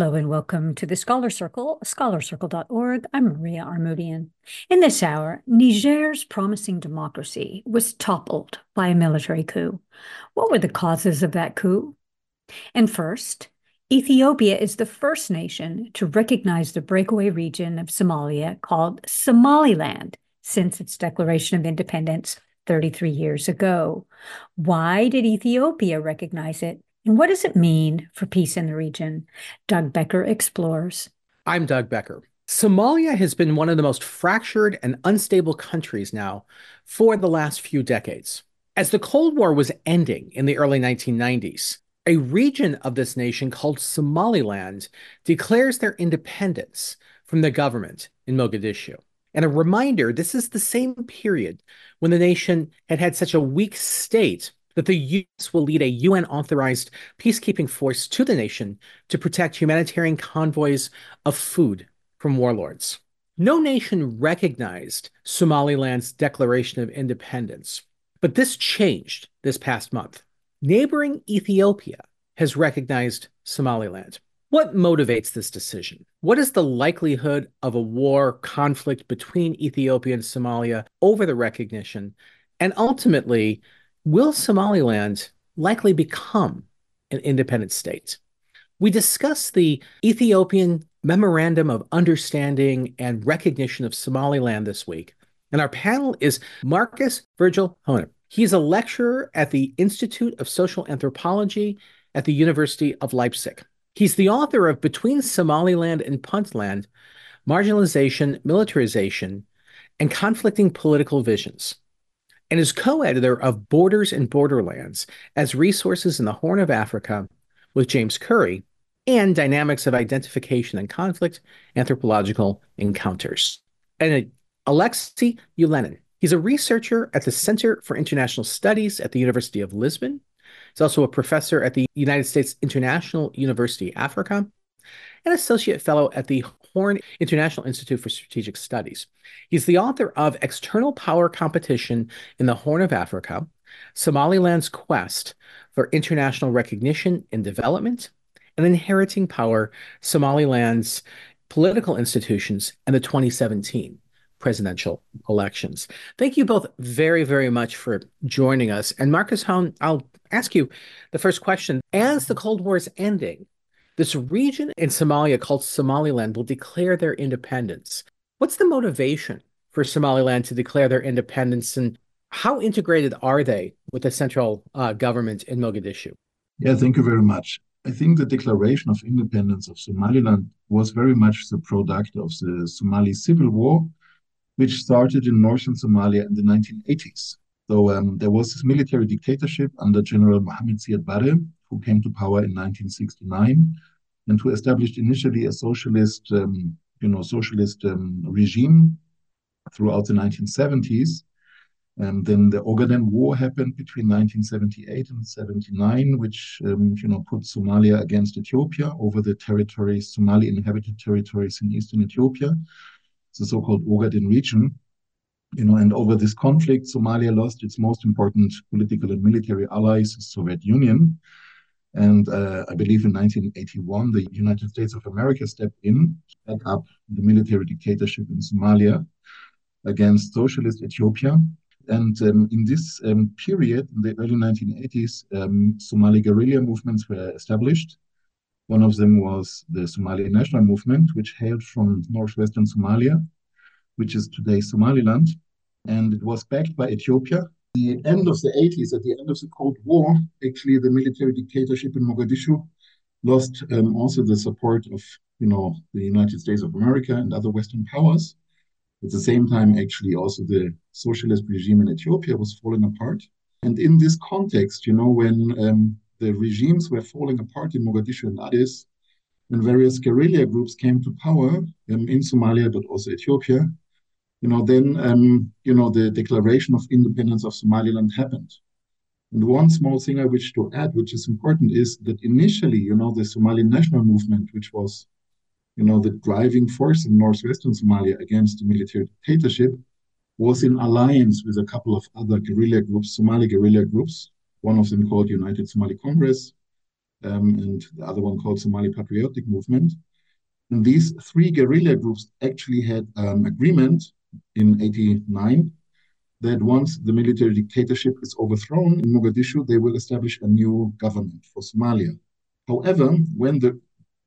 and welcome to the Scholar Circle, scholarcircle.org. I'm Maria Armoudian. In this hour, Niger's promising democracy was toppled by a military coup. What were the causes of that coup? And first, Ethiopia is the first nation to recognize the breakaway region of Somalia called Somaliland since its declaration of independence 33 years ago. Why did Ethiopia recognize it? And what does it mean for peace in the region? Doug Becker explores. I'm Doug Becker. Somalia has been one of the most fractured and unstable countries now for the last few decades. As the Cold War was ending in the early 1990s, a region of this nation called Somaliland declares their independence from the government in Mogadishu. And a reminder this is the same period when the nation had had such a weak state that the U.S. will lead a UN authorized peacekeeping force to the nation to protect humanitarian convoys of food from warlords. No nation recognized Somaliland's declaration of independence, but this changed this past month. Neighboring Ethiopia has recognized Somaliland. What motivates this decision? What is the likelihood of a war conflict between Ethiopia and Somalia over the recognition? And ultimately, will Somaliland likely become an independent state? We discuss the Ethiopian Memorandum of Understanding and Recognition of Somaliland this week. And our panel is Markus Virgil Hoehne. He's a lecturer at the Institute of Social Anthropology at the University of Leipzig. He's the author of Between Somaliland and Puntland Marginalization, Militarization, and Conflicting Political Visions and is co editor of Borders and Borderlands as Resources in the Horn of Africa with James Currey and Dynamics of Identification and Conflict Anthropological Encounters. And uh, Alexei Ylönen. He's a researcher at the Center for International Studies at the University of Lisbon. He's also a professor at the United States International University Africa and associate fellow at the Horn International Institute for Strategic Studies. He's the author of External Power Competition in the Horn of Africa, Somaliland's Quest for International Recognition and Development, and Inheriting Power, Somaliland's Political Institutions, and the 2017 presidential elections. Thank you both very, very much for joining us. And Markus Hoehne, I'll ask you the first question. As the Cold War is ending, this region in Somalia called Somaliland will declare their independence. What's the motivation for Somaliland to declare their independence and how integrated are they with the central uh, government in Mogadishu? Yeah, thank you very much. I think the declaration of independence of Somaliland was very much the product of the Somali civil war, which started in northern Somalia in the 1980s. So um, there was this military dictatorship under General Mohammed Siad Barre, who came to power in 1969 and who established initially a socialist, um, you know, socialist um, regime throughout the 1970s. And then the Ogaden War happened between 1978 and 79, which um, you know put Somalia against Ethiopia over the territories, Somali inhabited territories in eastern Ethiopia, the so-called Ogaden region. You know, and over this conflict, Somalia lost its most important political and military allies, the Soviet Union. And uh, I believe in 1981, the United States of America stepped in, set up the military dictatorship in Somalia against socialist Ethiopia. And um, in this um, period, in the early 1980s, um, Somali guerrilla movements were established. One of them was the Somali National Movement, which hailed from northwestern Somalia, which is today Somaliland. And it was backed by Ethiopia the end of the 80s, at the end of the Cold War, actually the military dictatorship in Mogadishu lost um, also the support of you know the United States of America and other Western powers. At the same time, actually, also the socialist regime in Ethiopia was falling apart. And in this context, you know, when um, the regimes were falling apart in Mogadishu and Addis, and various guerrilla groups came to power um, in Somalia, but also Ethiopia, you know, then, um, you know, the declaration of independence of Somaliland happened. And one small thing I wish to add, which is important, is that initially, you know, the Somali national movement, which was, you know, the driving force in northwestern Somalia against the military dictatorship, was in alliance with a couple of other guerrilla groups, Somali guerrilla groups, one of them called United Somali Congress, um, and the other one called Somali Patriotic Movement. And these three guerrilla groups actually had an agreement in 89 that once the military dictatorship is overthrown in Mogadishu, they will establish a new government for Somalia. However, when the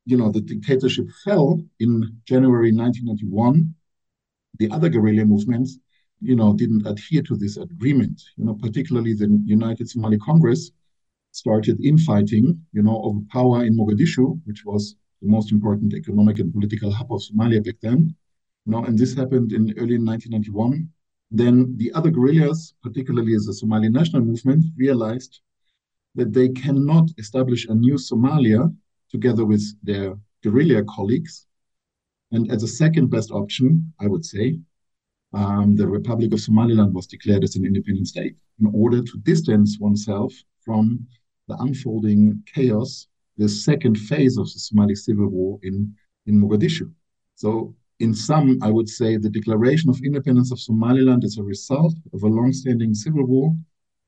you know the dictatorship fell in January 1991, the other guerrilla movements you know didn't adhere to this agreement. You know, particularly the United Somali Congress started infighting, you know, over power in Mogadishu, which was the most important economic and political hub of Somalia back then. Know, and this happened in early 1991. Then the other guerrillas, particularly as the Somali National Movement, realized that they cannot establish a new Somalia together with their guerrilla colleagues. And as a second best option, I would say, um, the Republic of Somaliland was declared as an independent state in order to distance oneself from the unfolding chaos, the second phase of the Somali civil war in, in Mogadishu. So, in sum, I would say the declaration of independence of Somaliland is a result of a long-standing civil war,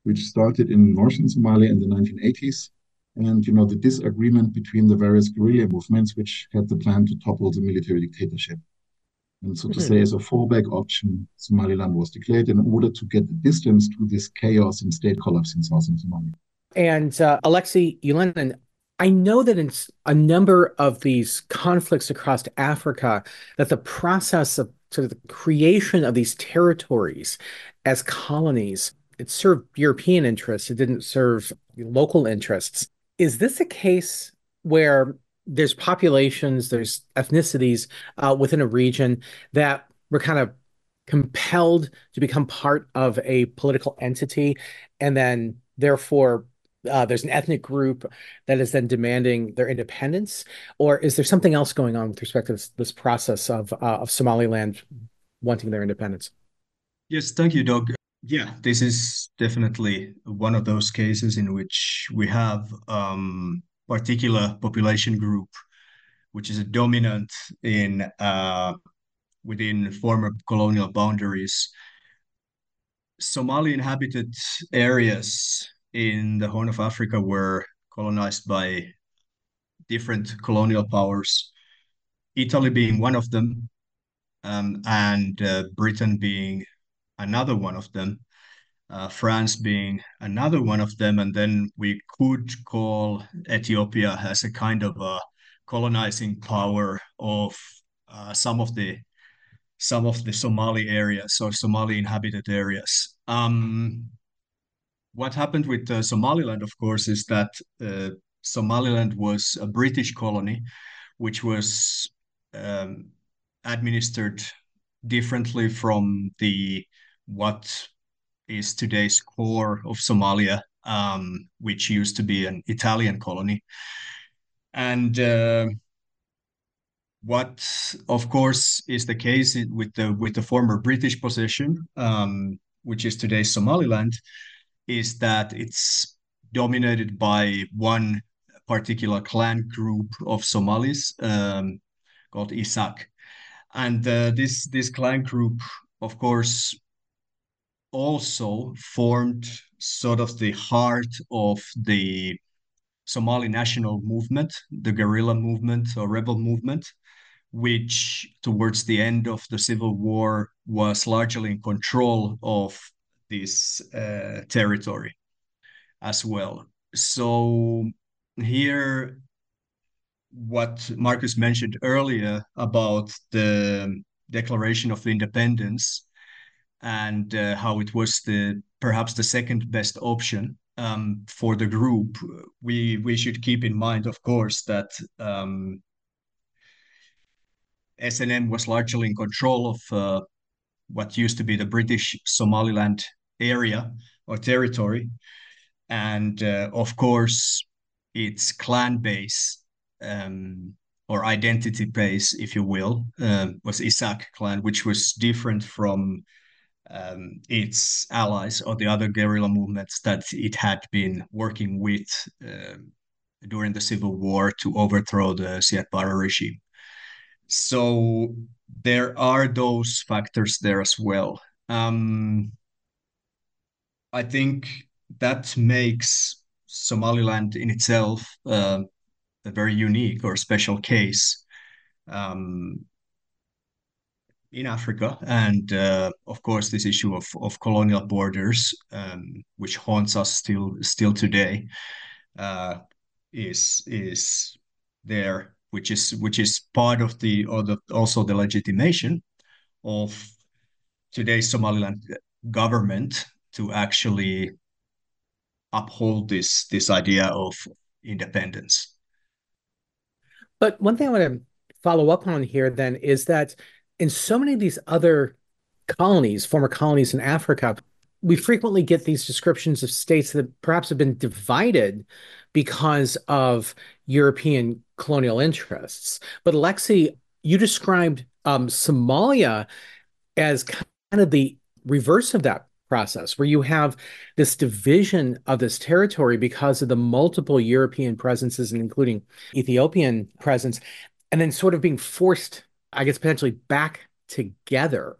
which started in northern Somalia in the 1980s, and you know the disagreement between the various guerrilla movements, which had the plan to topple the military dictatorship. And so to mm-hmm. say, as a fallback option, Somaliland was declared in order to get the distance to this chaos and state collapse in southern Somalia. And uh, Alexei Ylönen, I know that in a number of these conflicts across Africa, that the process of sort of the creation of these territories as colonies, it served European interests. It didn't serve local interests. Is this a case where there's populations, there's ethnicities uh, within a region that were kind of compelled to become part of a political entity and then therefore uh, there's an ethnic group that is then demanding their independence, or is there something else going on with respect to this, this process of uh, of Somaliland wanting their independence? Yes, thank you, Doug. Yeah, this is definitely one of those cases in which we have um, particular population group which is a dominant in uh, within former colonial boundaries. Somali inhabited areas in the Horn of Africa were colonized by different colonial powers, Italy being one of them, um, and uh, Britain being another one of them, uh, France being another one of them, and then we could call Ethiopia as a kind of a colonizing power of uh, some of the some of the Somali areas or Somali inhabited areas. Um, what happened with uh, Somaliland, of course, is that uh, Somaliland was a British colony, which was um, administered differently from the what is today's core of Somalia, um, which used to be an Italian colony. And uh, what, of course, is the case with the with the former British possession, um, which is today Somaliland, is that it's dominated by one particular clan group of Somalis um, called Isaaq, and uh, this this clan group, of course, also formed sort of the heart of the Somali national movement, the guerrilla movement or rebel movement, which towards the end of the civil war was largely in control of this uh, territory as well. So here, what Markus mentioned earlier about the Declaration of Independence and uh, how it was the perhaps the second best option um, for the group. We we should keep in mind, of course, that um, SNM was largely in control of uh, what used to be the British Somaliland area or territory. And uh, of course, its clan base um, or identity base, if you will, uh, was Isaaq clan, which was different from um, its allies or the other guerrilla movements that it had been working with uh, during the civil war to overthrow the Siad Barre regime. So there are those factors there as well. Um, I think that makes Somaliland in itself uh, a very unique or special case um, in Africa, and uh, of course this issue of, of colonial borders, um, which haunts us still still today, uh, is is there, which is which is part of the or the also the legitimation of today's Somaliland government to actually uphold this this idea of independence. But one thing I want to follow up on here then is that in so many of these other colonies, former colonies in Africa, we frequently get these descriptions of states that perhaps have been divided because of European colonial interests. But Aleksi, you described um, Somalia as kind of the reverse of that process, where you have this division of this territory because of the multiple European presences, and including Ethiopian presence, and then sort of being forced, I guess, potentially back together.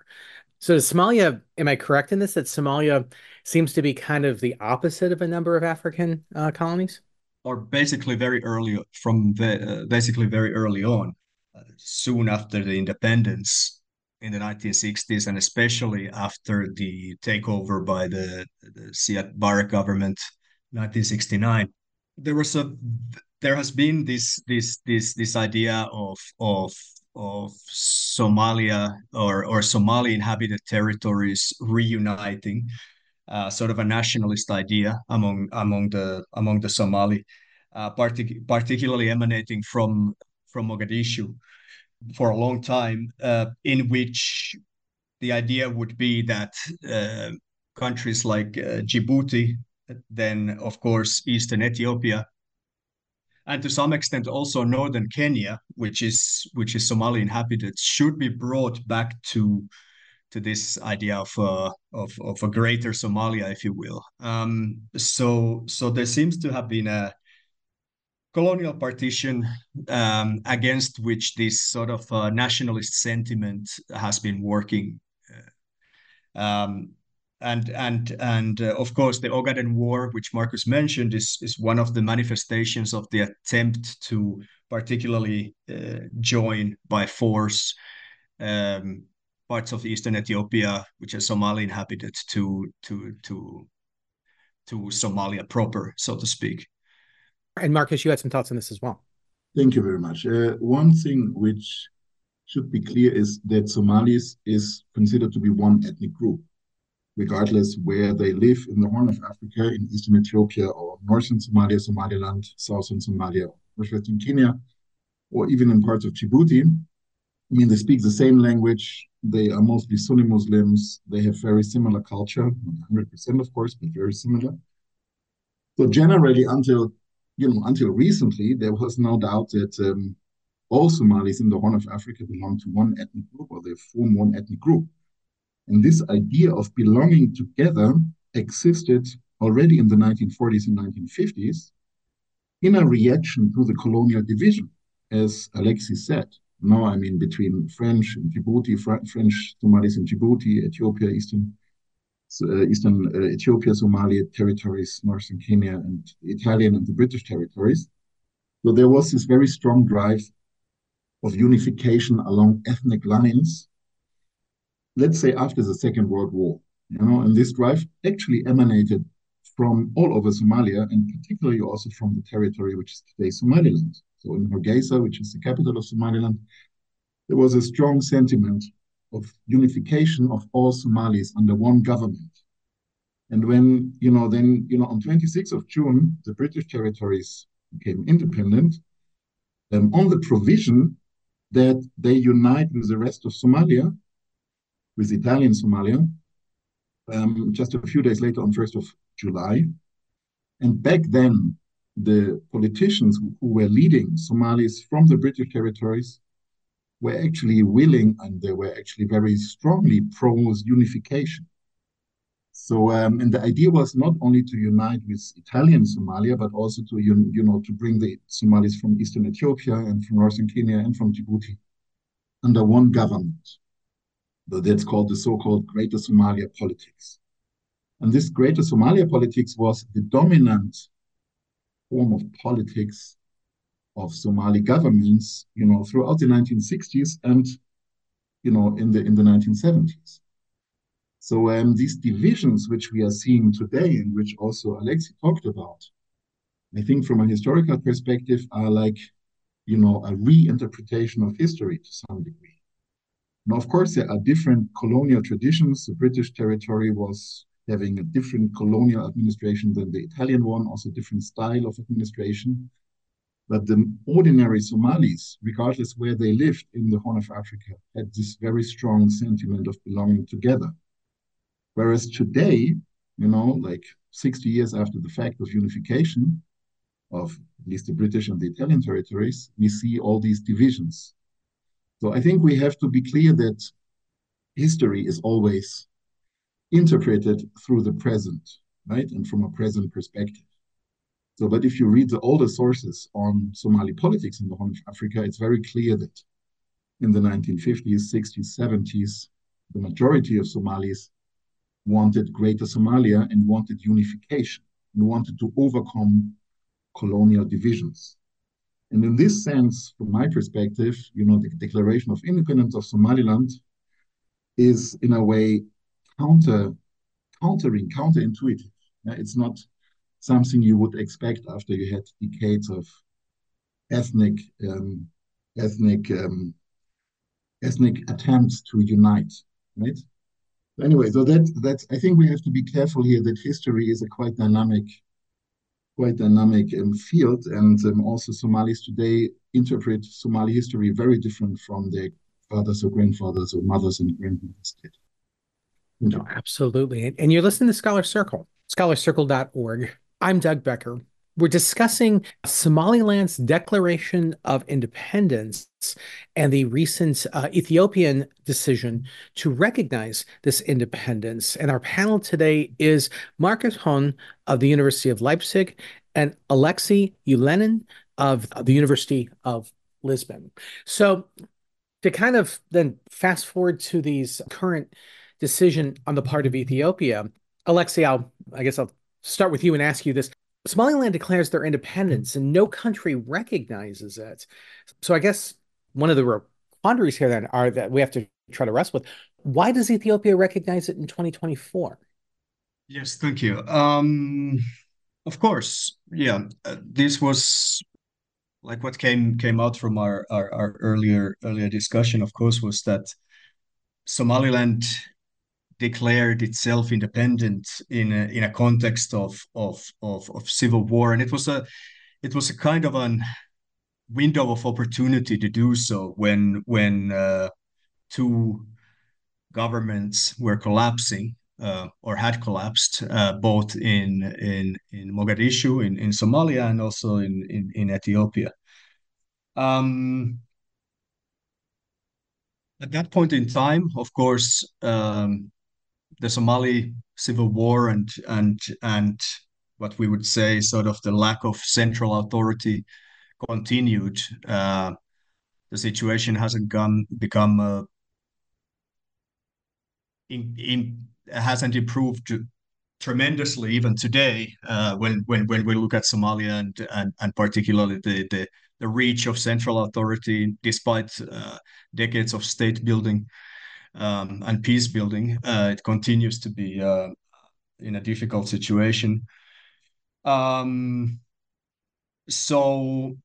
So Somalia, am I correct in this that Somalia seems to be kind of the opposite of a number of African uh, colonies? Or basically very early from the, uh, basically very early on, uh, soon after the independence in the 1960s, and especially after the takeover by the, the Siad Barre government, 1969, there was a there has been this this this this idea of of of Somalia or or Somali inhabited territories reuniting, uh, sort of a nationalist idea among among the among the Somali, uh, partic- particularly emanating from from Mogadishu, for a long time, uh, in which the idea would be that uh, countries like uh, Djibouti, then of course Eastern Ethiopia, and to some extent also northern Kenya, which is which is Somali inhabited, should be brought back to to this idea of uh, of of a greater Somalia, if you will. Um, so so there seems to have been a colonial partition um, against which this sort of uh, nationalist sentiment has been working. Uh, um, and and and uh, of course the Ogaden War, which Markus mentioned, is is one of the manifestations of the attempt to particularly uh, join by force um, parts of eastern Ethiopia, which are Somali inhabited, to to to to Somalia proper, so to speak. And Markus, you had some thoughts on this as well. Thank you very much. Uh, one thing which should be clear is that Somalis is considered to be one ethnic group regardless where they live in the Horn of Africa, in eastern Ethiopia, or northern Somalia, Somaliland, southern Somalia, northwestern Kenya, or even in parts of Djibouti. I mean, they speak the same language. They are mostly Sunni Muslims. They have very similar culture, 100%, of course, but very similar. So generally, until you know, until recently, there was no doubt that um, all Somalis in the Horn of Africa belong to one ethnic group, or they form one ethnic group. And this idea of belonging together existed already in the 1940s and 1950s in a reaction to the colonial division, as Alexis said. Now, I mean, between French and Djibouti, Fr French Somalis in Djibouti, Ethiopia, Eastern, uh, Eastern uh, Ethiopia, Somalia territories, Northern Kenya, and Italian and the British territories. So there was this very strong drive of unification along ethnic lines let's say after the Second World War, you know, and this drive actually emanated from all over Somalia and particularly also from the territory which is today Somaliland. In Hargeisa, which is the capital of Somaliland, there was a strong sentiment of unification of all Somalis under one government. And when, you know, then, you know, on 26th of June, the British territories became independent um, on the provision that they unite with the rest of Somalia with Italian Somalia um, just a few days later on 1st of July. And back then, the politicians who were leading Somalis from the British territories were actually willing and they were actually very strongly pro unification. So, um, and the idea was not only to unite with Italian Somalia, but also to, you, you know, to bring the Somalis from Eastern Ethiopia and from Northern Kenya and from Djibouti under one government that's called the so-called Greater Somalia politics. And this Greater Somalia politics was the dominant form of politics of Somali governments, you know, throughout the 1960s and, you know, in the in the 1970s. So um, these divisions which we are seeing today, and which also Aleksi talked about, I think from a historical perspective are like, you know, a reinterpretation of history to some degree. Now, of course, there are different colonial traditions. The British territory was having a different colonial administration than the Italian one, also different style of administration. But the ordinary Somalis, regardless where they lived in the Horn of Africa, had this very strong sentiment of belonging together. Whereas today, you know, like 60 years after the fact of unification of at least the British and the Italian territories, we see all these divisions. So I think we have to be clear that history is always interpreted through the present, right? And from a present perspective. So, but if you read the older sources on Somali politics in the Horn of Africa, it's very clear that in the 1950s, 60s, 70s, the majority of Somalis wanted Greater Somalia and wanted unification and wanted to overcome colonial divisions. And in this sense, from my perspective, you know, the Declaration of Independence of Somaliland is in a way counter, countering, counterintuitive. It's not something you would expect after you had decades of ethnic um, ethnic um, ethnic attempts to unite, right? Anyway, so that that's I think we have to be careful here that history is a quite dynamic, quite dynamic um, field, and um, also Somalis today interpret Somali history very different from their fathers or grandfathers or mothers and grandmothers did. No, absolutely. And you're listening to Scholar Circle, scholarcircle.org. I'm Doug Becker. We're discussing Somaliland's declaration of independence and the recent uh, Ethiopian decision to recognize this independence. And our panel today is Markus Hoehne of the University of Leipzig and Alexei Ylönen of the University of Lisbon. So, to kind of then fast forward to these current decision on the part of Ethiopia, Alexei, I'll, I guess I'll start with you and ask you this. Somaliland declares their independence and no country recognizes it. So I guess one of the quandaries here then are that we have to try to wrestle with. Why does Ethiopia recognize it in 2024? Yes, thank you. Um, of course, yeah, uh, this was like what came came out from our, our, our earlier earlier discussion. Of course, was that Somaliland declared itself independent in a, in a context of, of of of civil war, and it was a it was a kind of an window of opportunity to do so when when uh, two governments were collapsing uh, or had collapsed, uh, both in in in Mogadishu in, in Somalia and also in in, in Ethiopia. Um, at that point in time, of course, um, the Somali civil war and and and what we would say sort of the lack of central authority continued. Uh, the situation hasn't come become uh, in, in hasn't improved tremendously even today uh, when when when we look at Somalia and and, and particularly the, the the reach of central authority despite uh, decades of state building um, and peace building, uh, it continues to be uh, in a difficult situation. Um, so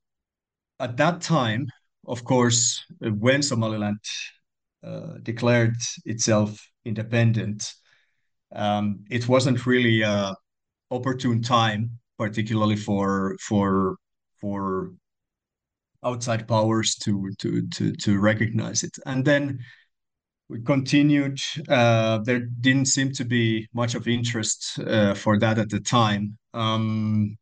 at that time, of course, when Somaliland uh, declared itself independent, um, it wasn't really a opportune time, particularly for for for outside powers to to to to recognize it. And then we continued. Uh, there didn't seem to be much of interest uh, for that at the time. Um,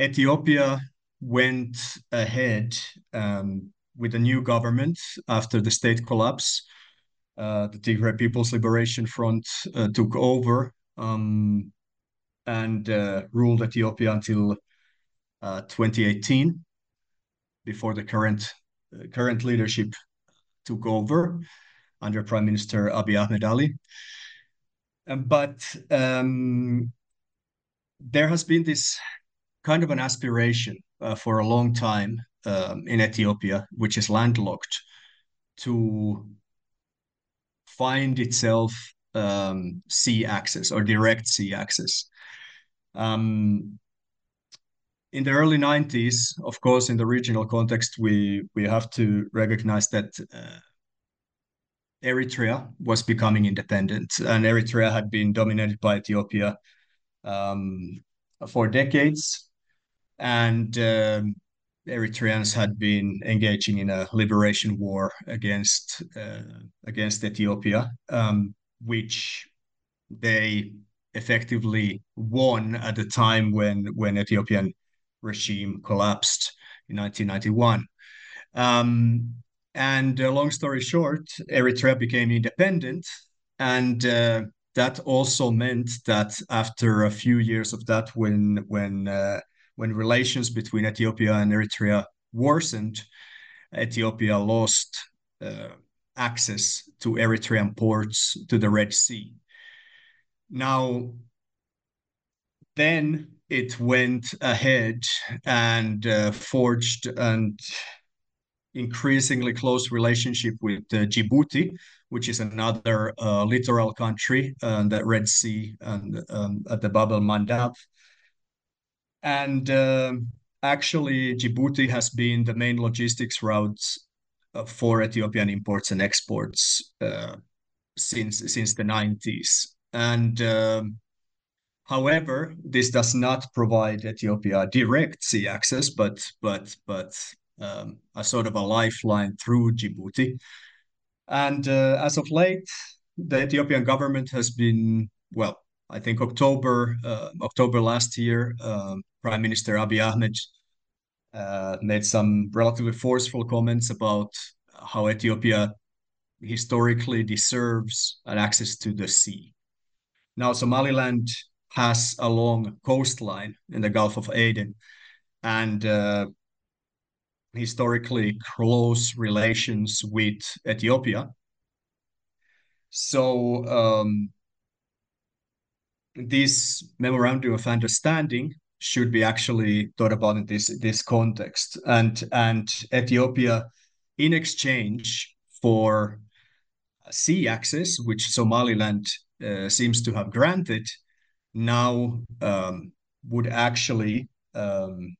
Ethiopia went ahead um, with a new government after the state collapse. Uh, the Tigray People's Liberation Front uh, took over um, and uh, ruled Ethiopia until uh, 2018, before the current current leadership took over under Prime Minister Abiy Ahmed Ali. Um, but um, there has been this kind of an aspiration uh, for a long time um, in Ethiopia, which is landlocked, to find itself um, sea access or direct sea access. Um, in the early 90s, of course, in the regional context, we we have to recognize that uh, Eritrea was becoming independent, and Eritrea had been dominated by Ethiopia um, for decades, and um, Eritreans had been engaging in a liberation war against uh, against Ethiopia, um, which they effectively won at the time when when Ethiopian regime collapsed in 1991. Um, and uh, long story short, Eritrea became independent, and uh, that also meant that after a few years of that, when when uh, when relations between Ethiopia and Eritrea worsened, Ethiopia lost uh, access to Eritrean ports to the Red Sea. Now, then it went ahead and uh, forged an increasingly close relationship with uh, Djibouti, which is another uh, littoral country on the Red Sea and um, at the Bab el Mandeb. And um, actually, Djibouti has been the main logistics routes uh, for Ethiopian imports and exports uh, since since the 90s. And um, However, this does not provide Ethiopia direct sea access, but but but um, a sort of a lifeline through Djibouti. And uh, as of late, the Ethiopian government has been well. I think October uh, October last year, uh, Prime Minister Abiy Ahmed uh, made some relatively forceful comments about how Ethiopia historically deserves an access to the sea. Now, Somaliland has a long coastline in the Gulf of Aden and uh, historically close relations with Ethiopia. So um, this memorandum of understanding should be actually thought about in this this context, and and Ethiopia, in exchange for sea access, which Somaliland uh, seems to have granted, now um, would actually um,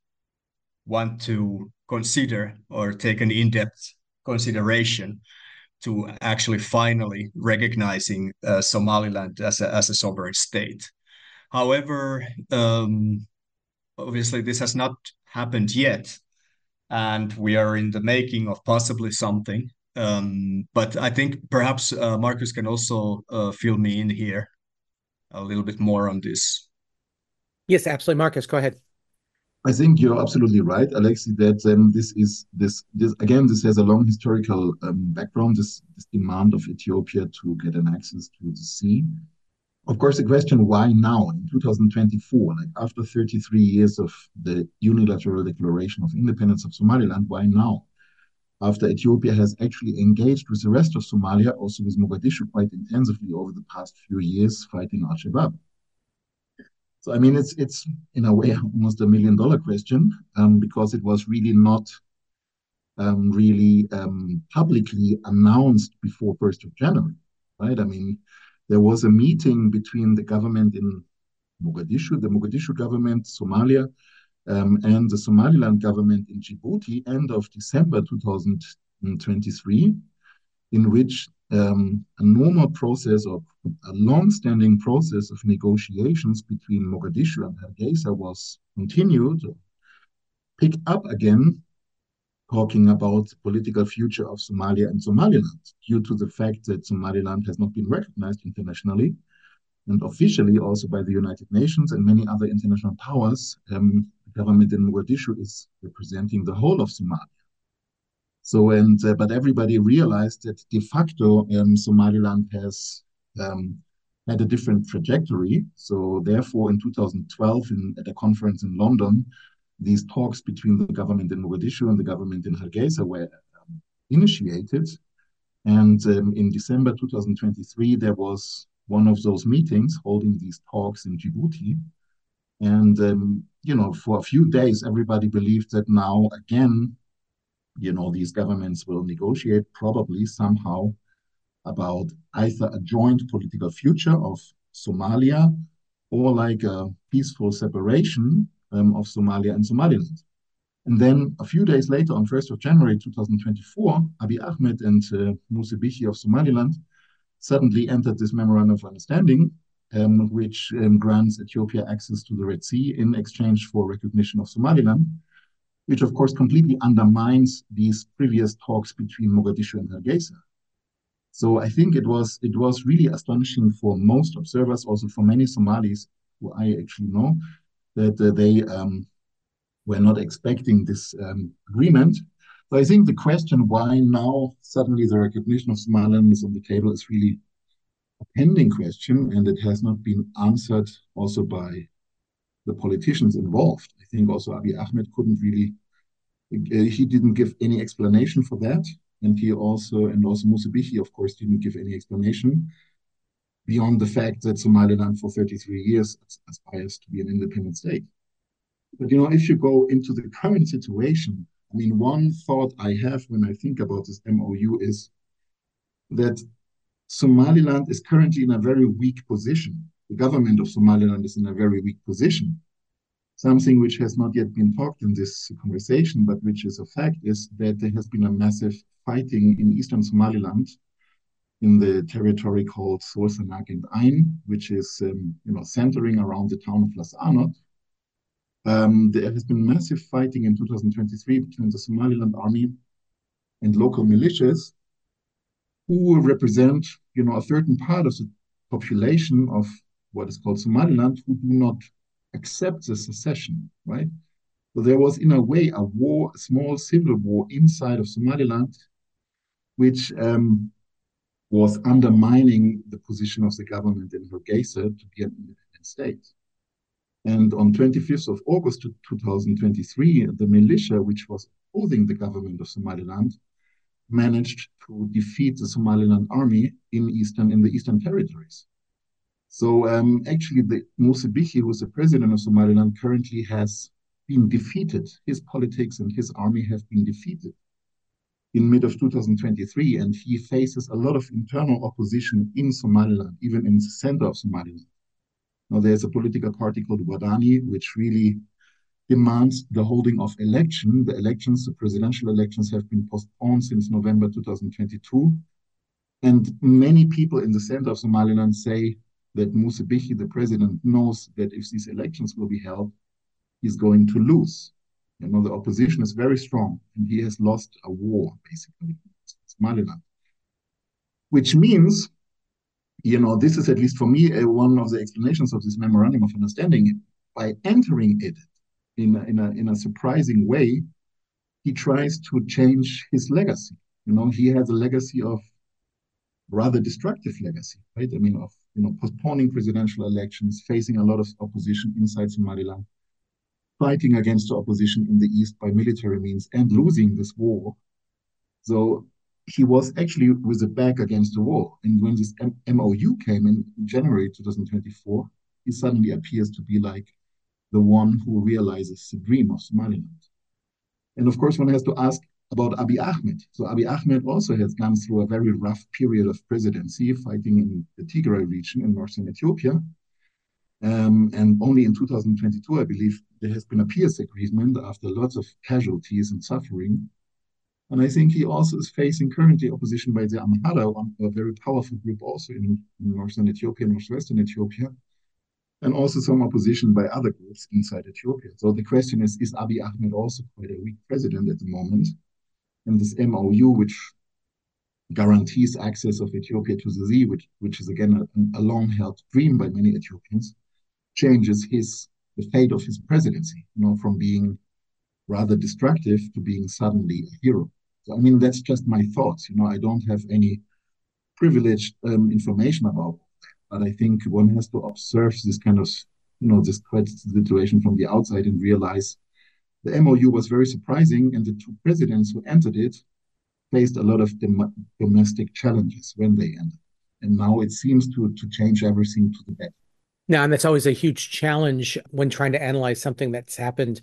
want to consider or take an in-depth consideration to actually finally recognizing uh, Somaliland as a, as a sovereign state. However, um, obviously this has not happened yet, and we are in the making of possibly something. Um, but I think perhaps uh, Markus can also uh, fill me in here a little bit more on this. Yes, absolutely. Markus, go ahead. I think you're absolutely right, Alexei, that um, this is this this again this has a long historical um, background, this, this demand of Ethiopia to get an access to the sea. Of course, the question why now in 2024, like after 33 years of the unilateral declaration of independence of Somaliland, why now? After Ethiopia has actually engaged with the rest of Somalia, also with Mogadishu quite intensively over the past few years, fighting Al Shabaab. So I mean, it's it's in a way almost a million dollar question um, because it was really not um, really um, publicly announced before 1st of January, right? I mean, there was a meeting between the government in Mogadishu, the Mogadishu government, Somalia, um, and the Somaliland government in Djibouti, end of December 2023, in which um, a normal process of a long-standing process of negotiations between Mogadishu and Hargeisa was continued, picked up again, talking about the political future of Somalia and Somaliland, due to the fact that Somaliland has not been recognized internationally and officially also by the United Nations and many other international powers. Um, government in Mogadishu is representing the whole of Somalia. So, and uh, but everybody realized that de facto um, Somaliland has um, had a different trajectory. So, therefore, in 2012, in, at a conference in London, these talks between the government in Mogadishu and the government in Hargeisa were um, initiated. And um, in December 2023, there was one of those meetings holding these talks in Djibouti. And, um, you know, for a few days, everybody believed that now, again, you know, these governments will negotiate probably somehow about either a joint political future of Somalia or like a peaceful separation um, of Somalia and Somaliland. And then a few days later, on 1st of January 2024, Abiy Ahmed and uh, of Somaliland suddenly entered this memorandum of understanding, um, which um, grants Ethiopia access to the Red Sea in exchange for recognition of Somaliland, which of course completely undermines these previous talks between Mogadishu and Hargeisa. So I think it was it was really astonishing for most observers, also for many Somalis who I actually know, that uh, they um, were not expecting this um, agreement. So I think the question why now suddenly the recognition of Somaliland is on the table is really pending question, and it has not been answered also by the politicians involved. I think also Abiy Ahmed couldn't really, uh, he didn't give any explanation for that. And he also, and also Musa Bihi, of course, didn't give any explanation beyond the fact that Somaliland for 33 years aspires to be an independent state. But you know, if you go into the current situation, I mean, one thought I have when I think about this MOU is that Somaliland is currently in a very weak position. The government of Somaliland is in a very weak position. Something which has not yet been talked in this conversation, but which is a fact, is that there has been a massive fighting in eastern Somaliland in the territory called Sool Sanaag and Ain, which is um, you know centering around the town of Las Anod. Um, there has been massive fighting in 2023 between the Somaliland army and local militias who represent, you know, a certain part of the population of what is called Somaliland who do not accept the secession, right? So there was, in a way, a war, a small civil war inside of Somaliland, which um, was undermining the position of the government in Hargeisa to be an independent state. And on 25th of August 2023, the militia, which was opposing the government of Somaliland, managed to defeat the Somaliland army in eastern in the eastern territories. So um, actually, the Musa Bihi, who is the president of Somaliland, currently has been defeated. His politics and his army have been defeated in mid of 2023, and he faces a lot of internal opposition in Somaliland, even in the center of Somaliland. Now, there's a political party called Wadani, which really demands the holding of election. The elections, the presidential elections, have been postponed since November 2022. And many people in the center of Somaliland say that Musa Bihi, the president, knows that if these elections will be held, he's going to lose. You know, the opposition is very strong, and he has lost a war, basically, in Somaliland. Which means you know, this is at least for me one of the explanations of this memorandum of understanding. By entering it in a, in a, in a surprising way, he tries to change his legacy. You know, he has a legacy of rather destructive legacy, right? I mean, of you know, postponing presidential elections, facing a lot of opposition inside Somaliland, fighting against the opposition in the east by military means, and losing this war. So he was actually with the back against the wall. And when this M- MOU came in January 2024, he suddenly appears to be like the one who realizes the dream of Somaliland. And of course, one has to ask about Abiy Ahmed. So Abiy Ahmed also has gone through a very rough period of presidency, fighting in the Tigray region in northern Ethiopia. Um, and only in 2022, I believe, there has been a peace agreement after lots of casualties and suffering and I think he also is facing currently opposition by the Amhara, a very powerful group also in, northern Ethiopia, northwestern Ethiopia, and also some opposition by other groups inside Ethiopia. So the question is, is Abiy Ahmed also quite a weak president at the moment? And this MOU, which guarantees access of Ethiopia to the sea, which, which is again a, a long-held dream by many Ethiopians, changes his the fate of his presidency, you know, from being rather destructive to being suddenly a hero. So, I mean, that's just my thoughts. You know, I don't have any privileged um, information about but I think one has to observe this kind of, you know, this situation from the outside and realize the MOU was very surprising, and the two presidents who entered it faced a lot of dom domestic challenges when they entered. And now it seems to, to change everything to the better. Now, and that's always a huge challenge when trying to analyze something that's happened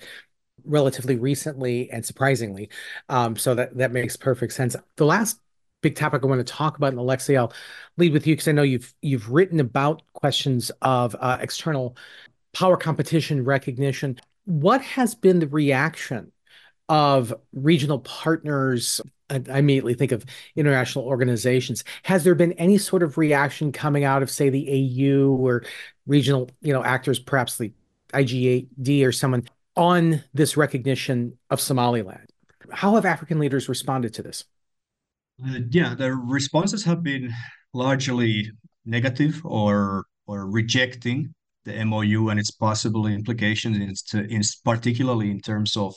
relatively recently and surprisingly. Um, so that that makes perfect sense. The last big topic I want to talk about, and Aleksi, I'll lead with you because I know you've you've written about questions of uh, external power competition recognition. What has been the reaction of regional partners? I, immediately think of international organizations. Has there been any sort of reaction coming out of, say, the AU or regional, you know, actors, perhaps the IGAD or someone on this recognition of Somaliland? How have African leaders responded to this? Uh, yeah, the responses have been largely negative or or rejecting the MOU and its possible implications, in, in particularly in terms of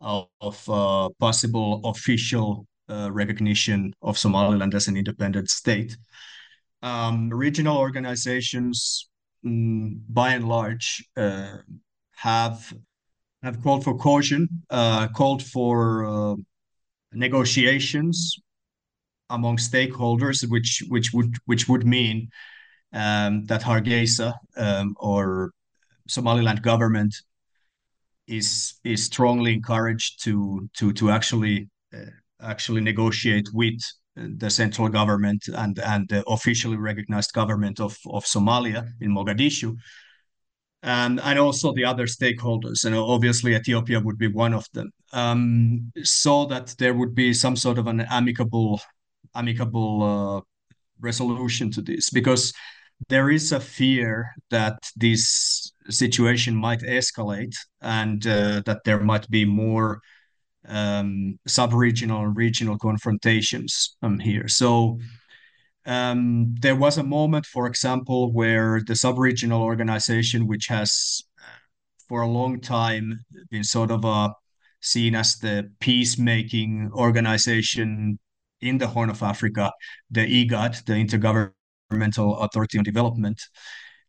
of, uh, possible official uh, recognition of Somaliland as an independent state. Um, regional organizations, mm, by and large, uh, have have called for caution, uh, called for uh, negotiations among stakeholders, which which would which would mean um, that Hargeisa um, or Somaliland government is is strongly encouraged to to to actually uh, actually negotiate with the central government and and the officially recognized government of of Somalia in Mogadishu and and also the other stakeholders and obviously Ethiopia would be one of them um, so that there would be some sort of an amicable amicable uh, resolution to this because there is a fear that this situation might escalate and uh, that there might be more um, sub-regional and regional confrontations um, here. So um, there was a moment, for example, where the sub-regional organization, which has for a long time been sort of a uh, seen as the peacemaking organization in the Horn of Africa, the IGAD, the Intergovernmental Authority on Development,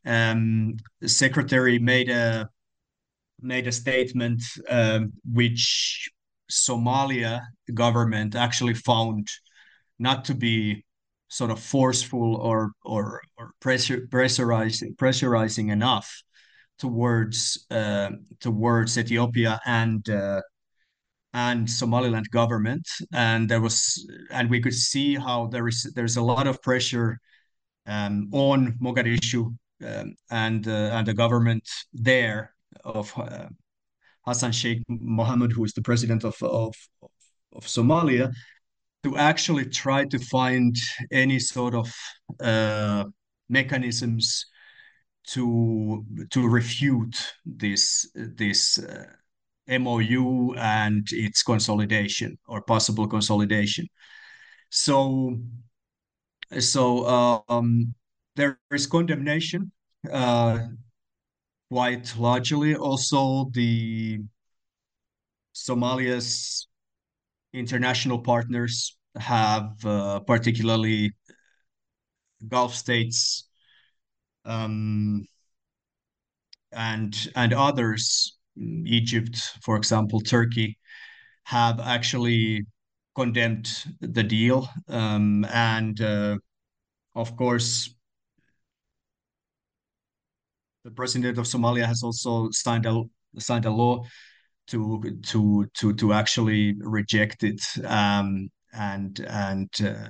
um, secretary made a made a statement um, which Somalia government actually found not to be sort of forceful or or, or pressure, pressurizing pressurizing enough towards uh, towards Ethiopia and uh, and Somaliland government, and there was and we could see how there is there's a lot of pressure um, on Mogadishu um, and uh, and the government there of uh, Hassan Sheikh Mohamud, who is the president of, of of Somalia, to actually try to find any sort of uh, mechanisms to to refute this this uh, MOU and its consolidation or possible consolidation. So so um, there is condemnation uh, quite largely. Also, the Somalia's international partners have uh, particularly Gulf states um, and and others, Egypt, for example, Turkey, have actually condemned the deal, um, and uh, of course, the president of Somalia has also signed a signed a law to to to to actually reject it um, and and uh,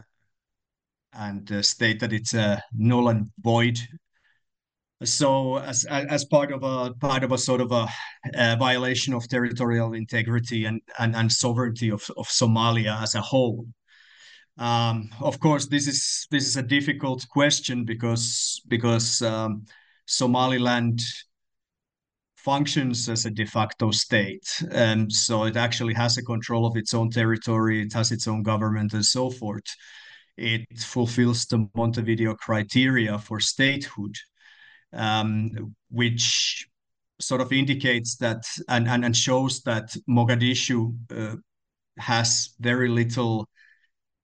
and uh, state that it's a null and void. So as as part of a part of a sort of a, a violation of territorial integrity and, and, and sovereignty of, of Somalia as a whole. Um, of course, this is this is a difficult question because because um, Somaliland functions as a de facto state, and so it actually has a control of its own territory. It has its own government and so forth it fulfills the Montevideo criteria for statehood, um, which sort of indicates that and, and, and shows that Mogadishu uh, has very little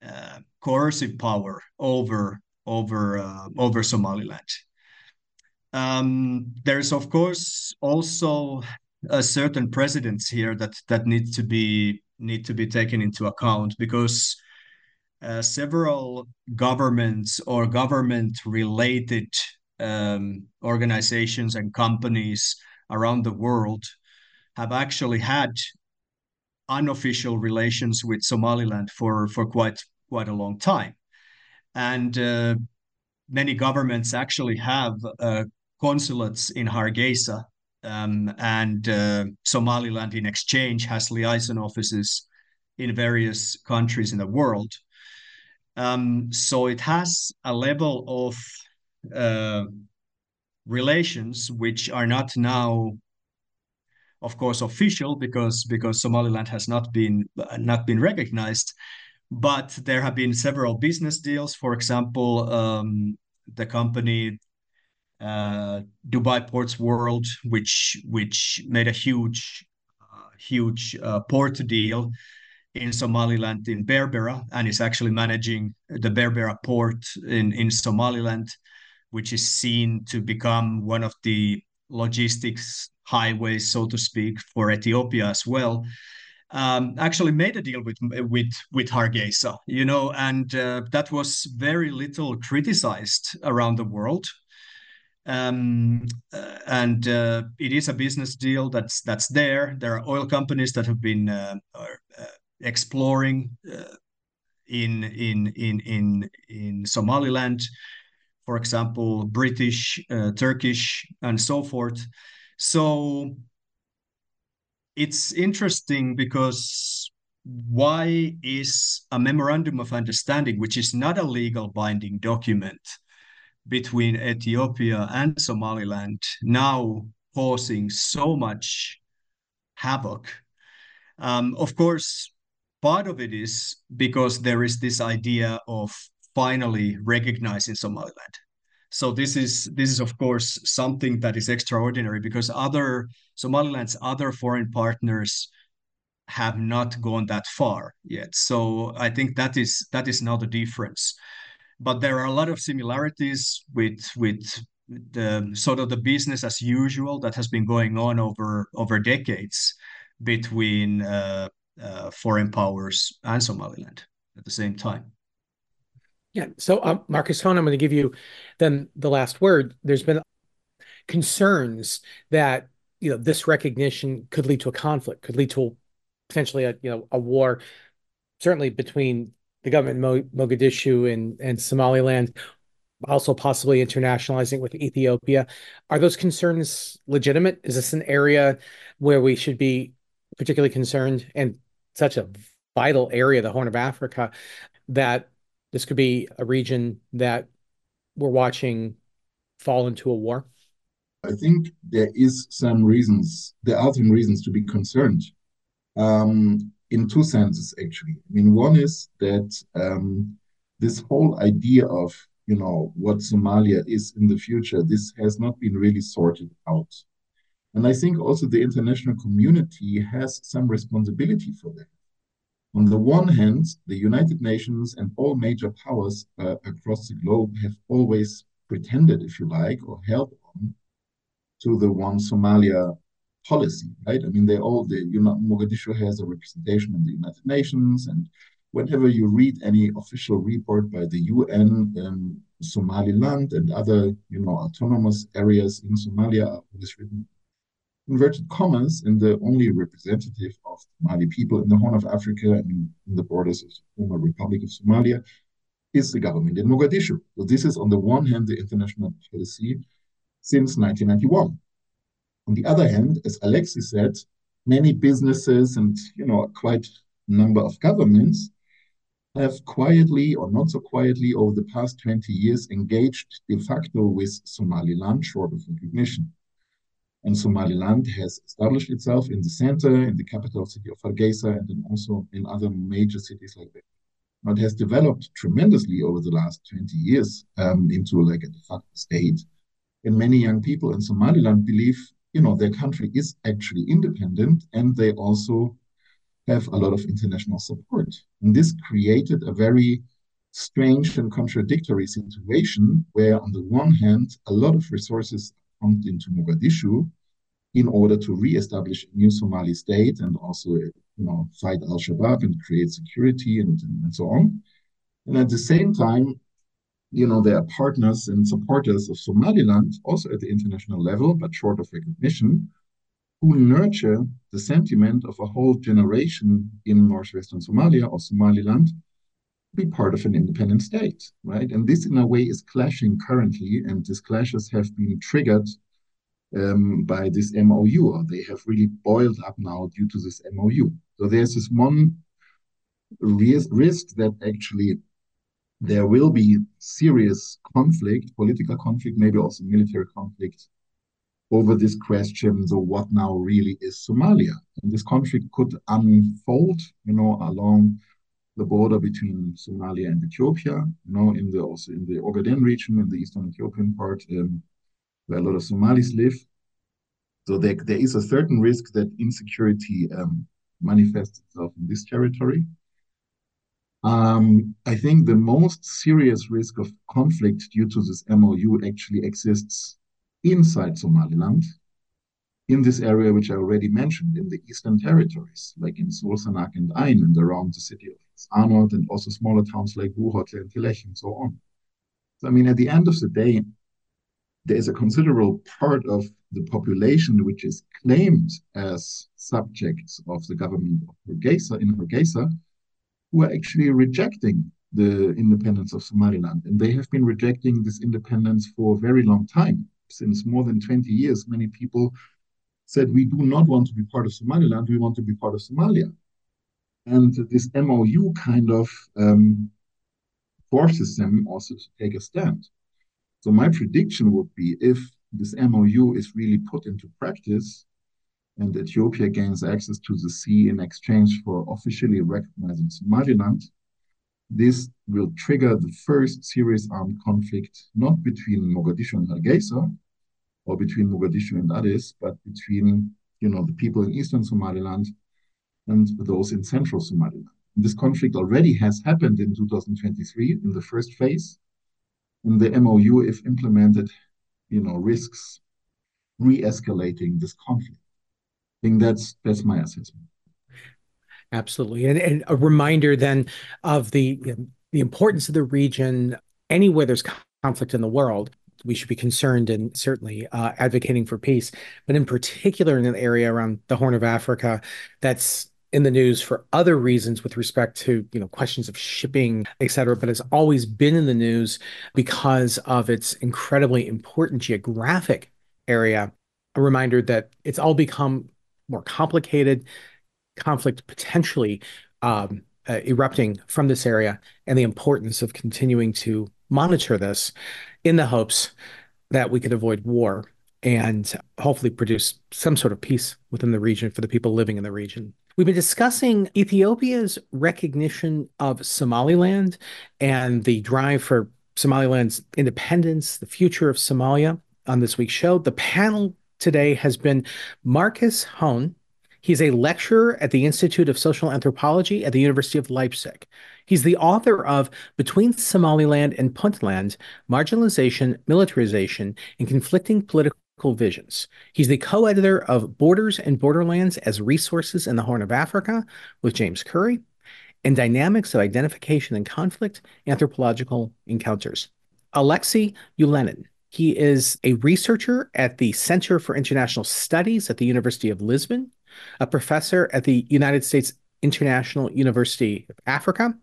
uh, coercive power over over uh, over Somaliland. Um, there's of course also a certain precedents here that that need to be need to be taken into account because uh, several governments or government related um, organizations and companies around the world have actually had unofficial relations with Somaliland for for quite quite a long time, and uh, many governments actually have uh, consulates in Hargeisa, um, and uh, Somaliland in exchange has liaison offices in various countries in the world. Um, so it has a level of uh, relations which are not now of course official because because Somaliland has not been not been recognized but there have been several business deals for example um, the company Dubai Ports World which which made a huge uh, huge uh, port deal in Somaliland in Berbera and is actually managing the Berbera port in in Somaliland which is seen to become one of the logistics highways, so to speak, for Ethiopia as well. Um, actually made a deal with with with Hargeisa, you know, and uh, that was very little criticized around the world. Um, uh, and uh, it is a business deal that's that's there. There are oil companies that have been uh, are, uh, exploring uh, in in in in in Somaliland for example, British, uh, Turkish, and so forth. So it's interesting because why is a memorandum of understanding, which is not a legal binding document between Ethiopia and Somaliland, now causing so much havoc? Um, of course, part of it is because there is this idea of finally recognizing Somaliland. So this is this is of course something that is extraordinary because other Somaliland's other foreign partners have not gone that far yet. So I think that is that is not a difference. But there are a lot of similarities with with the sort of the business as usual that has been going on over over decades between uh, uh, foreign powers and Somaliland at the same time. Yeah. So, um, Markus Hoehne, I'm going to give you then the last word. There's been concerns that you know this recognition could lead to a conflict, could lead to potentially a you know a war, certainly between the government in Mogadishu and and Somaliland, also possibly internationalizing with Ethiopia. Are those concerns legitimate? Is this an area where we should be particularly concerned and such a vital area, the Horn of Africa, that this could be a region that we're watching fall into a war? I think there is some reasons. There are some reasons to be concerned. Um, in two senses, actually. I mean, one is that um, this whole idea of you know what Somalia is in the future, this has not been really sorted out, and I think also the international community has some responsibility for that. On the one hand, the United Nations and all major powers uh, across the globe have always pretended, if you like, or held on to the one Somalia policy, right? I mean, they all, the, you know, Mogadishu has a representation in the United Nations, and whenever you read any official report by the UN, um, Somaliland and other, you know, autonomous areas in Somalia are written inverted commas and the only representative of Mali people in the Horn of Africa and in the borders of the former Republic of Somalia is the government in Mogadishu. So this is on the one hand the international policy since 1991. On the other hand, as Alexis said, many businesses and you know quite a number of governments have quietly or not so quietly over the past 20 years engaged de facto with Somaliland short of recognition and Somaliland has established itself in the center, in the capital city of Hargeisa, and then also in other major cities like that. Now, it has developed tremendously over the last 20 years um, into like a de facto state. And many young people in Somaliland believe, you know, their country is actually independent and they also have a lot of international support. And this created a very strange and contradictory situation where, on the one hand, a lot of resources pumped into Mogadishu in order to re-establish a new Somali state and also, you know, fight Al-Shabaab and create security and, and so on. And at the same time, you know, they are partners and supporters of Somaliland, also at the international level, but short of recognition, who nurture the sentiment of a whole generation in northwestern Somalia or Somaliland to be part of an independent state, right? And this, in a way, is clashing currently, and these clashes have been triggered um, by this MOU, or they have really boiled up now due to this MOU. So there's this one risk, risk that actually there will be serious conflict, political conflict, maybe also military conflict over this question, so what now really is Somalia? And this conflict could unfold, you know, along the border between Somalia and Ethiopia, you know, in the also in the Ogaden region, in the eastern Ethiopian part, um, where a lot of Somalis live. So there, there is a certain risk that insecurity um, manifests itself in this territory. Um, I think the most serious risk of conflict due to this MOU actually exists inside Somaliland, in this area which I already mentioned, in the eastern territories, like in Sool Sanaag and Ain and around the city of Arnold and also smaller towns like Buhotle and Tilech and so on. So, I mean, at the end of the day, there is a considerable part of the population which is claimed as subjects of the government of Hargeisa in Hargeisa who are actually rejecting the independence of Somaliland. And they have been rejecting this independence for a very long time. Since more than 20 years, many people said, We do not want to be part of Somaliland, we want to be part of Somalia. And this MOU kind of um, forces them also to take a stand. So, my prediction would be if this MOU is really put into practice, and Ethiopia gains access to the sea in exchange for officially recognizing Somaliland, this will trigger the first serious armed conflict, not between Mogadishu and Hargeisa, or between Mogadishu and Addis, but between you know the people in eastern Somaliland and those in central Somaliland. This conflict already has happened in 2023 in the first phase. And the MOU, if implemented, you know, risks re-escalating this conflict think that's that's my assessment. Absolutely, and, and a reminder then of the the importance of the region. Anywhere there's conflict in the world, we should be concerned and certainly uh, advocating for peace. But in particular, in an area around the Horn of Africa, that's in the news for other reasons with respect to you know questions of shipping et cetera but has always been in the news because of its incredibly important geographic area a reminder that it's all become more complicated conflict potentially um, uh, erupting from this area and the importance of continuing to monitor this in the hopes that we could avoid war and hopefully produce some sort of peace within the region for the people living in the region. We've been discussing Ethiopia's recognition of Somaliland and the drive for Somaliland's independence, the future of Somalia on this week's show. The panel today has been Markus Hoehne. He's a lecturer at the Institute of Social Anthropology at the University of Leipzig. He's the author of Between Somaliland and Puntland Marginalization, Militarization, and Conflicting Political Visions. He's the co editor of Borders and Borderlands as Resources in the Horn of Africa with James Currey and Dynamics of Identification and Conflict Anthropological Encounters. Aleksi Ylönen he is a researcher at the Center for International Studies at the University of Lisbon, a professor at the United States International University of Africa,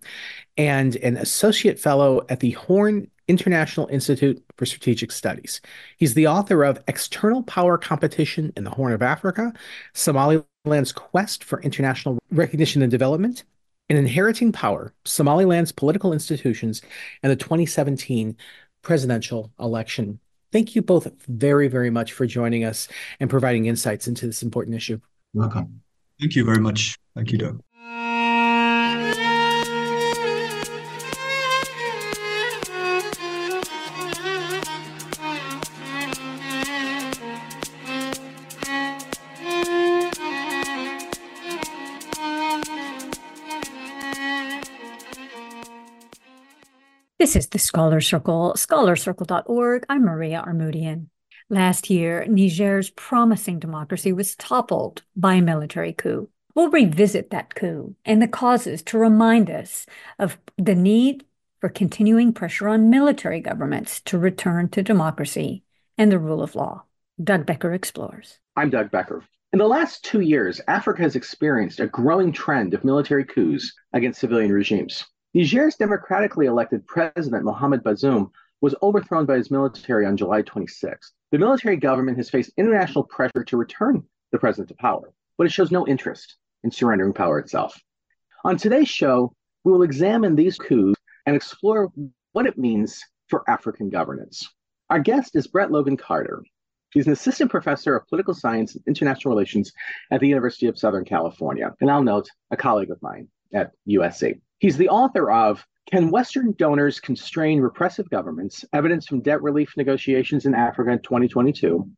and an associate fellow at the Horn International Institute for Strategic Studies. He's the author of External Power Competition in the Horn of Africa, Somaliland's Quest for International Recognition and Development, and Inheriting Power, Somaliland's Political Institutions, and the 2017 presidential election. Thank you both very, very much for joining us and providing insights into this important issue. Welcome. Thank you very much. Thank you, Doug. This is the Scholar Circle, scholarcircle.org. I'm Maria Armoudian. Last year, Niger's promising democracy was toppled by a military coup. We'll revisit that coup and the causes to remind us of the need for continuing pressure on military governments to return to democracy and the rule of law. Doug Becker explores. I'm Doug Becker. In the last two years, Africa has experienced a growing trend of military coups against civilian regimes. Niger's democratically elected president, Mohamed Bazoum, was overthrown by his military on July 26th. The military government has faced international pressure to return the president to power, but it shows no interest in surrendering power itself. On today's show, we will examine these coups and explore what it means for African governance. Our guest is Brett Logan Carter. He's an assistant professor of political science and international relations at the University of Southern California, and I'll note a colleague of mine at USC. He's the author of Can Western Donors Constrain Repressive Governments? Evidence from Debt Relief Negotiations in Africa in 2022,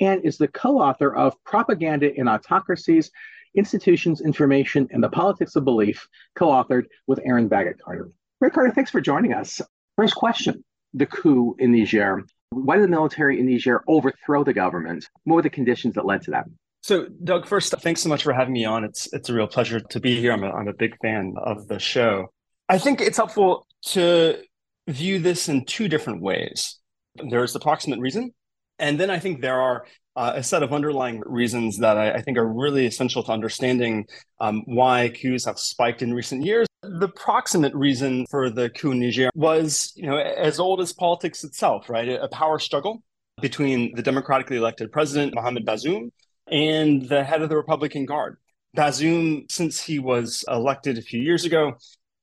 and is the co author of Propaganda in Autocracies, Institutions, Information, and the Politics of Belief, co authored with Erin Baggott Carter. Rick Carter, thanks for joining us. First question the coup in Niger. Why did the military in Niger overthrow the government? What were the conditions that led to that? So, Doug, first, thanks so much for having me on. It's it's a real pleasure to be here. I'm a, I'm a big fan of the show. I think it's helpful to view this in two different ways. There's the proximate reason, and then I think there are uh, a set of underlying reasons that I, I, think are really essential to understanding um, why coups have spiked in recent years. The proximate reason for the coup in Niger was, you know, as old as politics itself, right? A power struggle between the democratically elected president Mohamed Bazoum and the head of the Republican Guard. Bazoum, since he was elected a few years ago,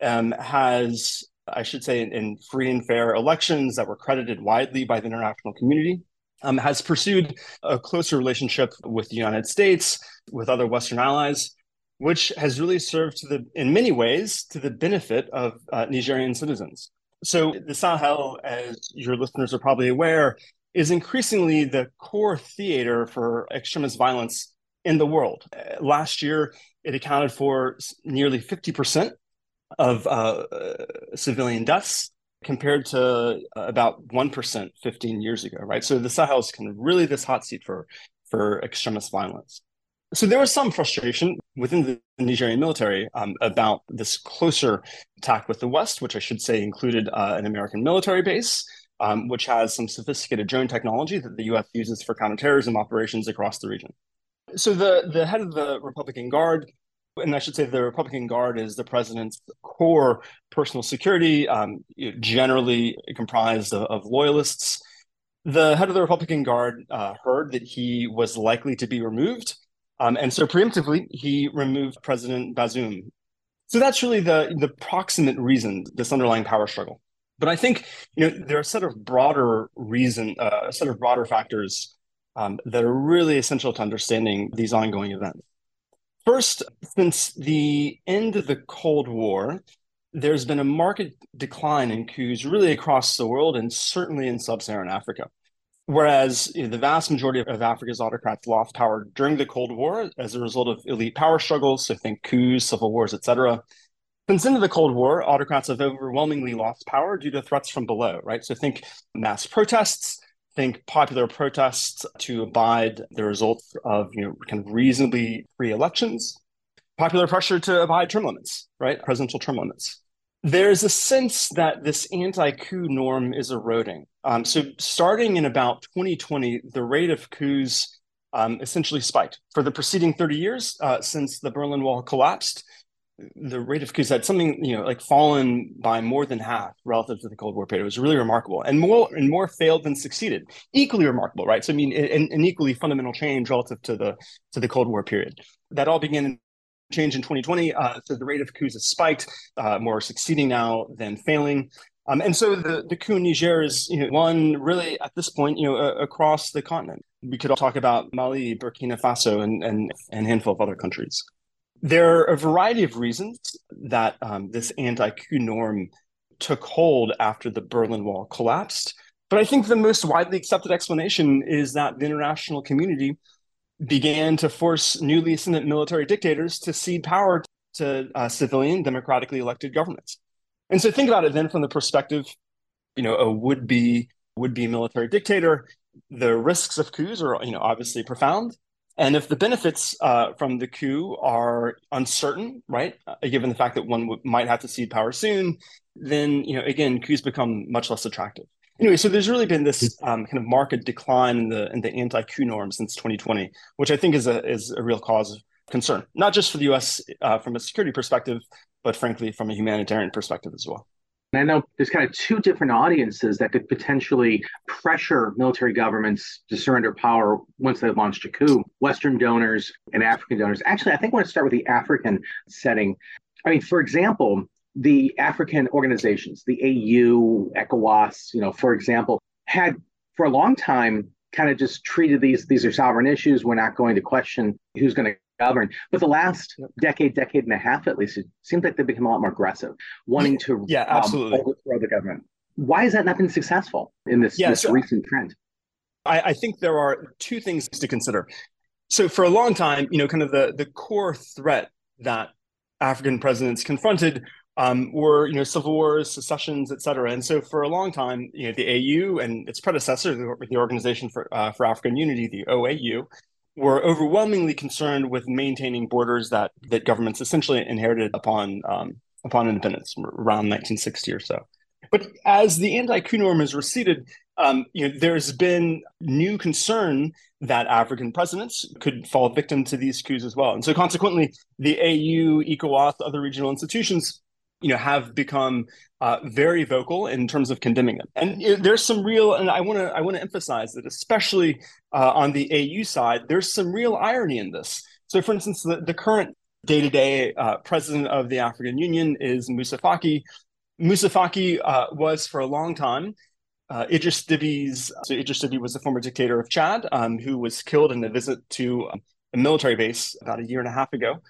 um, has, I should say, in, in free and fair elections that were credited widely by the international community, um, has pursued a closer relationship with the United States, with other Western allies, which has really served to the, in many ways, to the benefit of uh, Nigerian citizens. So the Sahel, as your listeners are probably aware, is increasingly the core theater for extremist violence in the world. Uh, last year, it accounted for nearly 50% of uh, civilian deaths compared to uh, about 1% 15 years ago, right? So the Sahel is kind of really this hot seat for, for extremist violence. So there was some frustration within the Nigerian military um, about this closer attack with the West, which I should say included uh, an American military base, um, which has some sophisticated drone technology that the U.S. uses for counterterrorism operations across the region. So the the head of the Republican Guard and I should say the Republican Guard is the president's core personal security, um, generally comprised of, of, loyalists. The head of the Republican Guard uh, heard that he was likely to be removed, um, and so preemptively he removed President Bazoum. So that's really the the proximate reason this underlying power struggle. But I think you know there are a set of broader reason, uh, a set of broader factors um, that are really essential to understanding these ongoing events. First, since the end of the Cold War, there's been a marked decline in coups really across the world and certainly in sub Saharan Africa. Whereas you know, the vast majority of Africa's autocrats lost power during the Cold War as a result of elite power struggles, so think coups, civil wars, etc. Since into the Cold War, autocrats have overwhelmingly lost power due to threats from below, right? So think mass protests, think popular protests to abide the results of you know kind of reasonably free elections, popular pressure to abide term limits, right? Presidential term limits. There's a sense that this anti-coup norm is eroding. Um, so starting in about 2020, the rate of coups um, essentially spiked. For the preceding 30 years, uh, since the Berlin Wall collapsed, the rate of coups had something you know like fallen by more than half relative to the Cold War period. It was really remarkable, and more and more failed than succeeded. Equally remarkable, right? So I mean, an, an equally fundamental change relative to the to the Cold War period. That all began in change in 2020. Uh, so the rate of coups has spiked, uh, more succeeding now than failing. Um, and so the, the coup in Niger is you know, one really at this point, you know, uh, across the continent. We could talk about Mali, Burkina Faso, and, and, and a handful of other countries. There are a variety of reasons that um, this anti coup norm took hold after the Berlin Wall collapsed. But I think the most widely accepted explanation is that the international community began to force newly ascendant military dictators to cede power to uh, civilian, democratically elected governments. And so think about it then from the perspective, you know, a would-be would-be military dictator. The risks of coups are, you know, obviously profound. And if the benefits uh, from the coup are uncertain, right, uh, given the fact that one w- might have to cede power soon, then you know again coups become much less attractive. Anyway, so there's really been this um, kind of market decline in the in the anti-coup norm since 2020, which I think is a is a real cause of concern, not just for the U.S. Uh, from a security perspective, but frankly from a humanitarian perspective as well. And I know there's kind of two different audiences that could potentially pressure military governments to surrender power once they launch a coup Western donors and African donors. Actually, I think I want to start with the African setting. I mean, for example, the African organizations, the AU, ECOWAS, you know, for example, had for a long time kind of just treated these these are sovereign issues. We're not going to question who's going to govern. But the last decade, decade and a half at least, it seems like they've become a lot more aggressive, wanting to yeah, absolutely. Um, overthrow the government. Why has that not been successful in this, yeah, this so recent trend? I, I think there are two things to consider. So for a long time, you know, kind of the the core threat that African presidents confronted um, were you know civil wars, secessions, et cetera. And so for a long time, you know, the AU and its predecessor, the, the Organization for uh, for African Unity, the OAU, were overwhelmingly concerned with maintaining borders that that governments essentially inherited upon um, upon independence around 1960 or so. But as the anti-coup norm has receded, um, you know, there's been new concern that African presidents could fall victim to these coups as well. And so consequently, the AU, ECOWAS, other regional institutions you know have become uh, very vocal in terms of condemning them. And there's some real, and I want to I want to emphasize that especially uh, on the AU side, there's some real irony in this. So, for instance, the, the current day-to-day uh, president of the African Union is Moussa Faki. Moussa Faki uh, was for a long time. Uh, Idris Déby's so Idris Déby was the former dictator of Chad, um, who was killed in a visit to a military base about a year and a half ago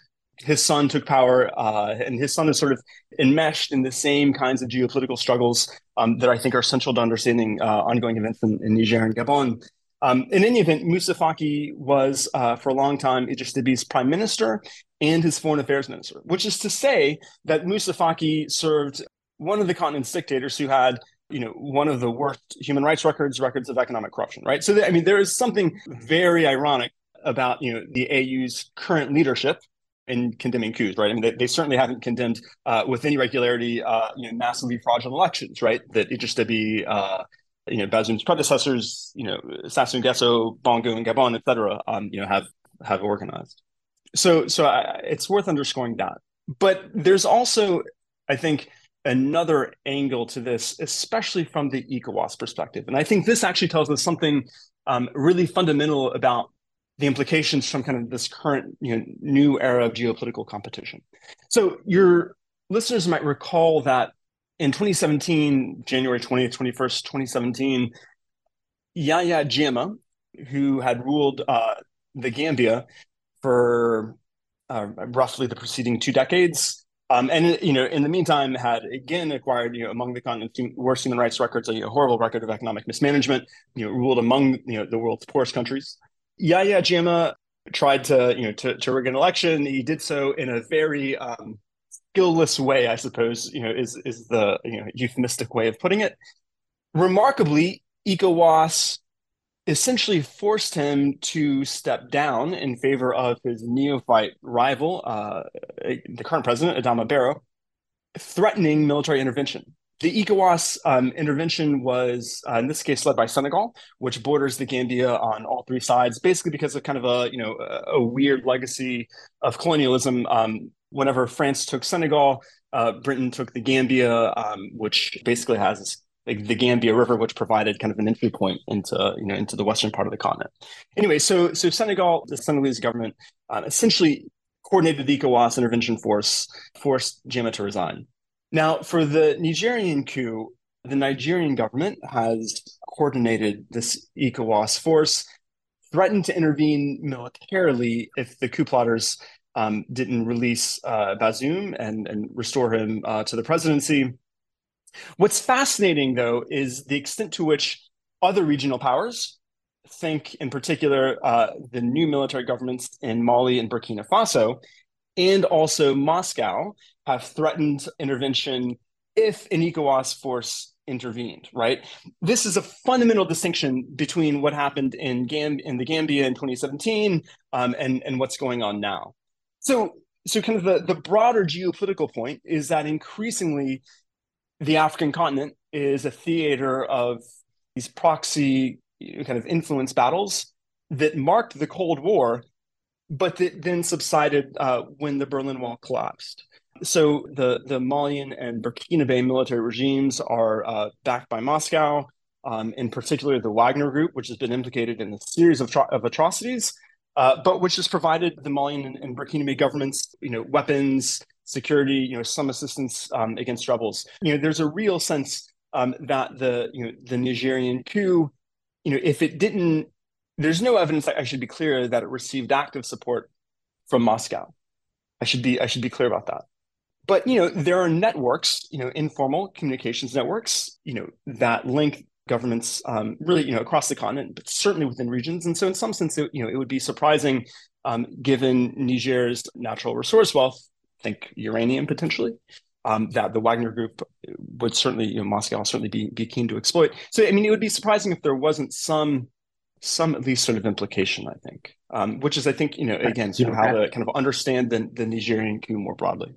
his son took power, uh, and his son is sort of enmeshed in the same kinds of geopolitical struggles um, that I think are central to understanding uh, ongoing events in, in, Niger and Gabon. Um, in any event, Moussa Faki was uh, for a long time Idris Déby's prime minister and his foreign affairs minister, which is to say that Moussa Faki served one of the continent's dictators who had you know one of the worst human rights records records of economic corruption right so i mean there is something very ironic about you know the au's current leadership in condemning coups, right? I mean, they, they certainly haven't condemned uh, with any regularity, uh, you know, massively fraudulent elections, right? That it just to be, uh, you know, Bazoum's predecessors, you know, Sassou Nguesso, Bongo, and Gabon, et cetera, um, you know, have have organized. So, so I, it's worth underscoring that. But there's also, I think, another angle to this, especially from the ECOWAS perspective, and I think this actually tells us something um, really fundamental about the implications from kind of this current you know, new era of geopolitical competition. So your listeners might recall that in 2017, January 20th, 21st, 2017, Yahya Jammeh, who had ruled uh, the Gambia for uh, roughly the preceding two decades, um, and you know, in the meantime, had again acquired you know among the continent's worst human rights records, a, a horrible record of economic mismanagement. You know, ruled among you know the world's poorest countries. Yahya Jammeh tried to, you know, to, to rig an election. He did so in a very um, skillless way, I suppose, you know, is is the you know euphemistic way of putting it. Remarkably, ECOWAS essentially forced him to step down in favor of his neophyte rival, uh, the current president, Adama Barrow, threatening military intervention. The ECOWAS um, intervention was, uh, in this case, led by Senegal, which borders the Gambia on all three sides, basically because of kind of a you know a, a weird legacy of colonialism. Um, whenever France took Senegal, uh, Britain took the Gambia, um, which basically has like the Gambia River, which provided kind of an entry point into you know into the western part of the continent. Anyway, so so Senegal, the Senegalese government, uh, essentially coordinated the ECOWAS intervention force, forced Jammeh to resign. Now, for the Nigerian coup, the Nigerian government has coordinated this ECOWAS force, threatened to intervene militarily if the coup plotters um, didn't release uh, Bazoum and, and restore him uh, to the presidency. What's fascinating, though, is the extent to which other regional powers, think in particular uh, the new military governments in Mali and Burkina Faso, and also Moscow, have threatened intervention if an ECOWAS force intervened, right? This is a fundamental distinction between what happened in Gam- in the Gambia in 2017 um, and and what's going on now. So so kind of the the broader geopolitical point is that increasingly the African continent is a theater of these proxy kind of influence battles that marked the Cold War, but that then subsided uh, when the Berlin Wall collapsed. So the the Malian and Burkina Burkinabe military regimes are uh, backed by Moscow, um, in particular the Wagner Group, which has been implicated in a series of, tro- of atrocities, uh, but which has provided the Malian and, and, Burkinabe governments, you know, weapons, security, you know, some assistance um, against rebels. You know, there's a real sense um, that the you know the Nigerian coup, you know, if it didn't, there's no evidence. I should be clear that it received active support from Moscow. I should be I should be clear about that but you know there are networks you know informal communications networks you know that link governments um, really you know across the continent but certainly within regions and so in some sense it, you know it would be surprising um, given niger's natural resource wealth think uranium potentially um, that the wagner group would certainly you know moscow certainly be, be keen to exploit so i mean it would be surprising if there wasn't some some at least sort of implication i think um, which is i think you know again sort of how to kind of understand the, the nigerian coup more broadly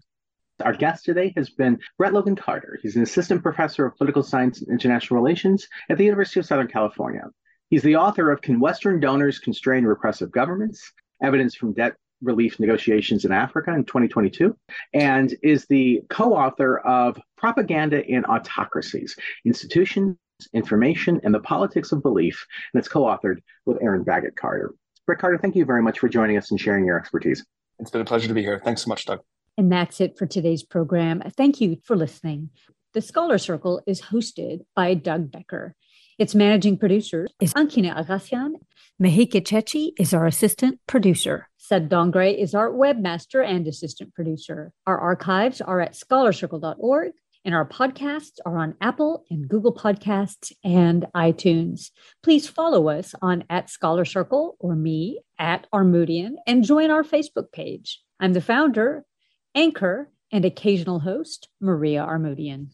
our guest today has been Brett Logan Carter. He's an assistant professor of political science and international relations at the University of Southern California. He's the author of Can Western Donors Constrain Repressive Governments? Evidence from Debt Relief Negotiations in Africa in 2022, and is the co author of Propaganda in Autocracies Institutions, Information, and the Politics of Belief. And it's co authored with Erin Baggott Carter. Brett Carter, thank you very much for joining us and sharing your expertise. It's been a pleasure to be here. Thanks so much, Doug. And that's it for today's program. Thank you for listening. The Scholar Circle is hosted by Doug Becker. Its managing producer is Ankina Agassian. Mehike Chechi is our assistant producer. Sed Dongre is our webmaster and assistant producer. Our archives are at scholarcircle.org, and our podcasts are on Apple and Google Podcasts and iTunes. Please follow us on at Scholar Circle or me at Armoudian and join our Facebook page. I'm the founder, anchor, and occasional host, Maria Armoudian.